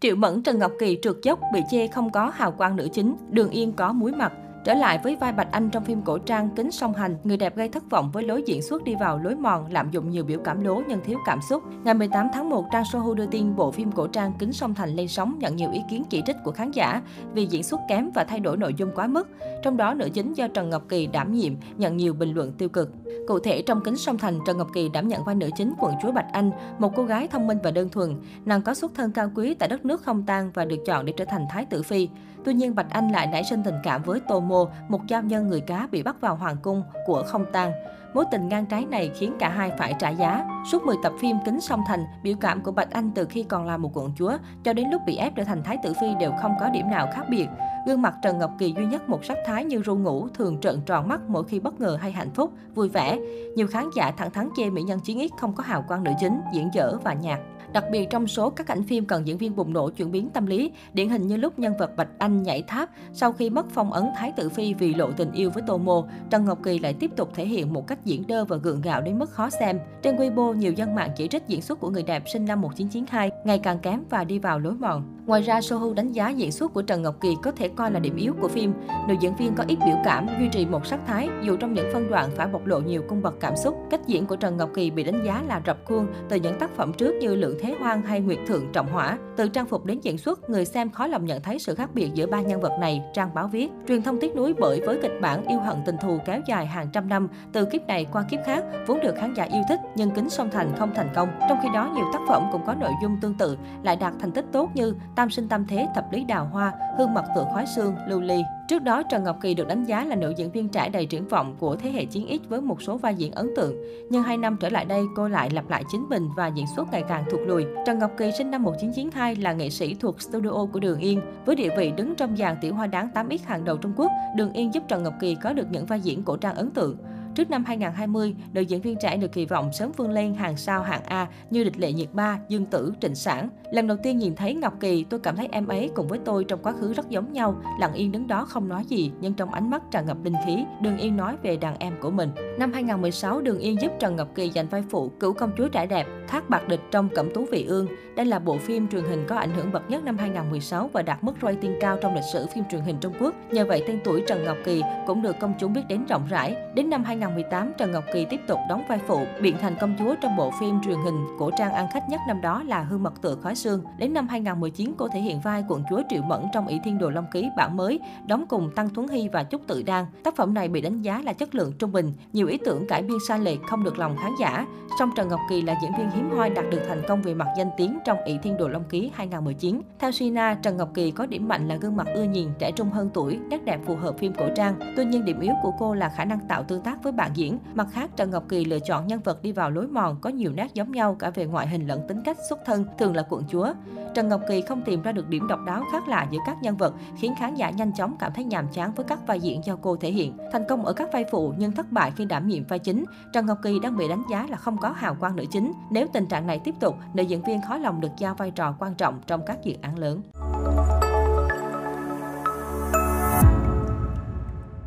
Triệu Mẫn Trần Ngọc Kỳ trượt dốc bị chê không có hào quang nữ chính, Đường Yên có muối mặt. Trở lại với vai Bạch Anh trong phim cổ trang Kính song hành, người đẹp gây thất vọng với lối diễn xuất đi vào lối mòn, lạm dụng nhiều biểu cảm lố nhưng thiếu cảm xúc. Ngày 18 tháng 1, trang Sohu đưa tin bộ phim cổ trang Kính song thành lên sóng nhận nhiều ý kiến chỉ trích của khán giả vì diễn xuất kém và thay đổi nội dung quá mức. Trong đó, nữ chính do Trần Ngọc Kỳ đảm nhiệm nhận nhiều bình luận tiêu cực. Cụ thể, trong Kính song thành, Trần Ngọc Kỳ đảm nhận vai nữ chính quận chúa Bạch Anh, một cô gái thông minh và đơn thuần. Nàng có xuất thân cao quý tại đất nước không tan và được chọn để trở thành thái tử phi. Tuy nhiên, Bạch Anh lại nảy sinh tình cảm với Tô Mô, một giao nhân người cá bị bắt vào hoàng cung của không tang Mối tình ngang trái này khiến cả hai phải trả giá. Suốt 10 tập phim Kính song thành, biểu cảm của Bạch Anh từ khi còn là một quận chúa cho đến lúc bị ép trở thành thái tử phi đều không có điểm nào khác biệt. Gương mặt Trần Ngọc Kỳ duy nhất một sắc thái như ru ngủ, thường trợn tròn mắt mỗi khi bất ngờ hay hạnh phúc, vui vẻ. Nhiều khán giả thẳng thắn chê mỹ nhân chiến ít không có hào quang nữ chính, diễn dở và nhạt. Đặc biệt trong số các cảnh phim cần diễn viên bùng nổ chuyển biến tâm lý, điển hình như lúc nhân vật Bạch Anh nhảy tháp sau khi mất phong ấn Thái tử Phi vì lộ tình yêu với Tô Mô, Trần Ngọc Kỳ lại tiếp tục thể hiện một cách diễn đơ và gượng gạo đến mức khó xem. Trên Weibo, nhiều dân mạng chỉ trích diễn xuất của người đẹp sinh năm 1992 ngày càng kém và đi vào lối mòn. Ngoài ra, Sohu đánh giá diễn xuất của Trần Ngọc Kỳ có thể coi là điểm yếu của phim. Nữ diễn viên có ít biểu cảm, duy trì một sắc thái, dù trong những phân đoạn phải bộc lộ nhiều cung bậc cảm xúc. Cách diễn của Trần Ngọc Kỳ bị đánh giá là rập khuôn từ những tác phẩm trước như Lượng Thế Hoang hay Nguyệt Thượng Trọng Hỏa. Từ trang phục đến diễn xuất, người xem khó lòng nhận thấy sự khác biệt giữa ba nhân vật này, trang báo viết. Truyền thông tiếc nuối bởi với kịch bản yêu hận tình thù kéo dài hàng trăm năm, từ kiếp này qua kiếp khác, vốn được khán giả yêu thích nhưng kính song thành không thành công. Trong khi đó, nhiều tác phẩm cũng có nội dung tương tự lại đạt thành tích tốt như Tam sinh tam thế, Thập lý đào hoa, Hương mặt tựa khói xương, Lưu ly. Trước đó, Trần Ngọc Kỳ được đánh giá là nữ diễn viên trẻ đầy triển vọng của thế hệ chiến X với một số vai diễn ấn tượng. Nhưng hai năm trở lại đây, cô lại lặp lại chính mình và diễn xuất ngày càng thụt lùi. Trần Ngọc Kỳ sinh năm 1992 là nghệ sĩ thuộc studio của Đường Yên. Với địa vị đứng trong dàn tiểu hoa đáng 8X hàng đầu Trung Quốc, Đường Yên giúp Trần Ngọc Kỳ có được những vai diễn cổ trang ấn tượng. Trước năm 2020, nữ diễn viên trẻ được kỳ vọng sớm vươn lên hàng sao hạng A như Địch Lệ Nhiệt Ba, Dương Tử, Trịnh Sản. Lần đầu tiên nhìn thấy Ngọc Kỳ, tôi cảm thấy em ấy cùng với tôi trong quá khứ rất giống nhau. Lặng yên đứng đó không nói gì, nhưng trong ánh mắt tràn ngập linh khí, Đường Yên nói về đàn em của mình. Năm 2016, Đường Yên giúp Trần Ngọc Kỳ giành vai phụ cửu công chúa trẻ đẹp, Thác Bạc Địch trong Cẩm Tú Vị Ương. Đây là bộ phim truyền hình có ảnh hưởng bậc nhất năm 2016 và đạt mức rating cao trong lịch sử phim truyền hình Trung Quốc. Nhờ vậy, tên tuổi Trần Ngọc Kỳ cũng được công chúng biết đến rộng rãi. Đến năm 2018, Trần Ngọc Kỳ tiếp tục đóng vai phụ, biện thành công chúa trong bộ phim truyền hình cổ trang ăn khách nhất năm đó là Hương mật tựa khói Sương. Đến năm 2019, cô thể hiện vai quận chúa Triệu Mẫn trong ỷ Thiên Đồ Long Ký bản mới, đóng cùng Tăng Thuấn Hy và Trúc Tự Đan. Tác phẩm này bị đánh giá là chất lượng trung bình, nhiều ý tưởng cải biên sai lệch không được lòng khán giả. Song Trần Ngọc Kỳ là diễn viên hiếm hoi đạt được thành công về mặt danh tiếng trong ỷ Thiên Đồ Long Ký 2019. Theo Sina, Trần Ngọc Kỳ có điểm mạnh là gương mặt ưa nhìn, trẻ trung hơn tuổi, nét đẹp phù hợp phim cổ trang. Tuy nhiên điểm yếu của cô là khả năng tạo tương tác với với bạn diễn. Mặt khác, Trần Ngọc Kỳ lựa chọn nhân vật đi vào lối mòn có nhiều nét giống nhau cả về ngoại hình lẫn tính cách xuất thân, thường là quận chúa. Trần Ngọc Kỳ không tìm ra được điểm độc đáo khác lạ giữa các nhân vật, khiến khán giả nhanh chóng cảm thấy nhàm chán với các vai diễn do cô thể hiện. Thành công ở các vai phụ nhưng thất bại khi đảm nhiệm vai chính, Trần Ngọc Kỳ đang bị đánh giá là không có hào quang nữ chính. Nếu tình trạng này tiếp tục, nữ diễn viên khó lòng được giao vai trò quan trọng trong các dự án lớn.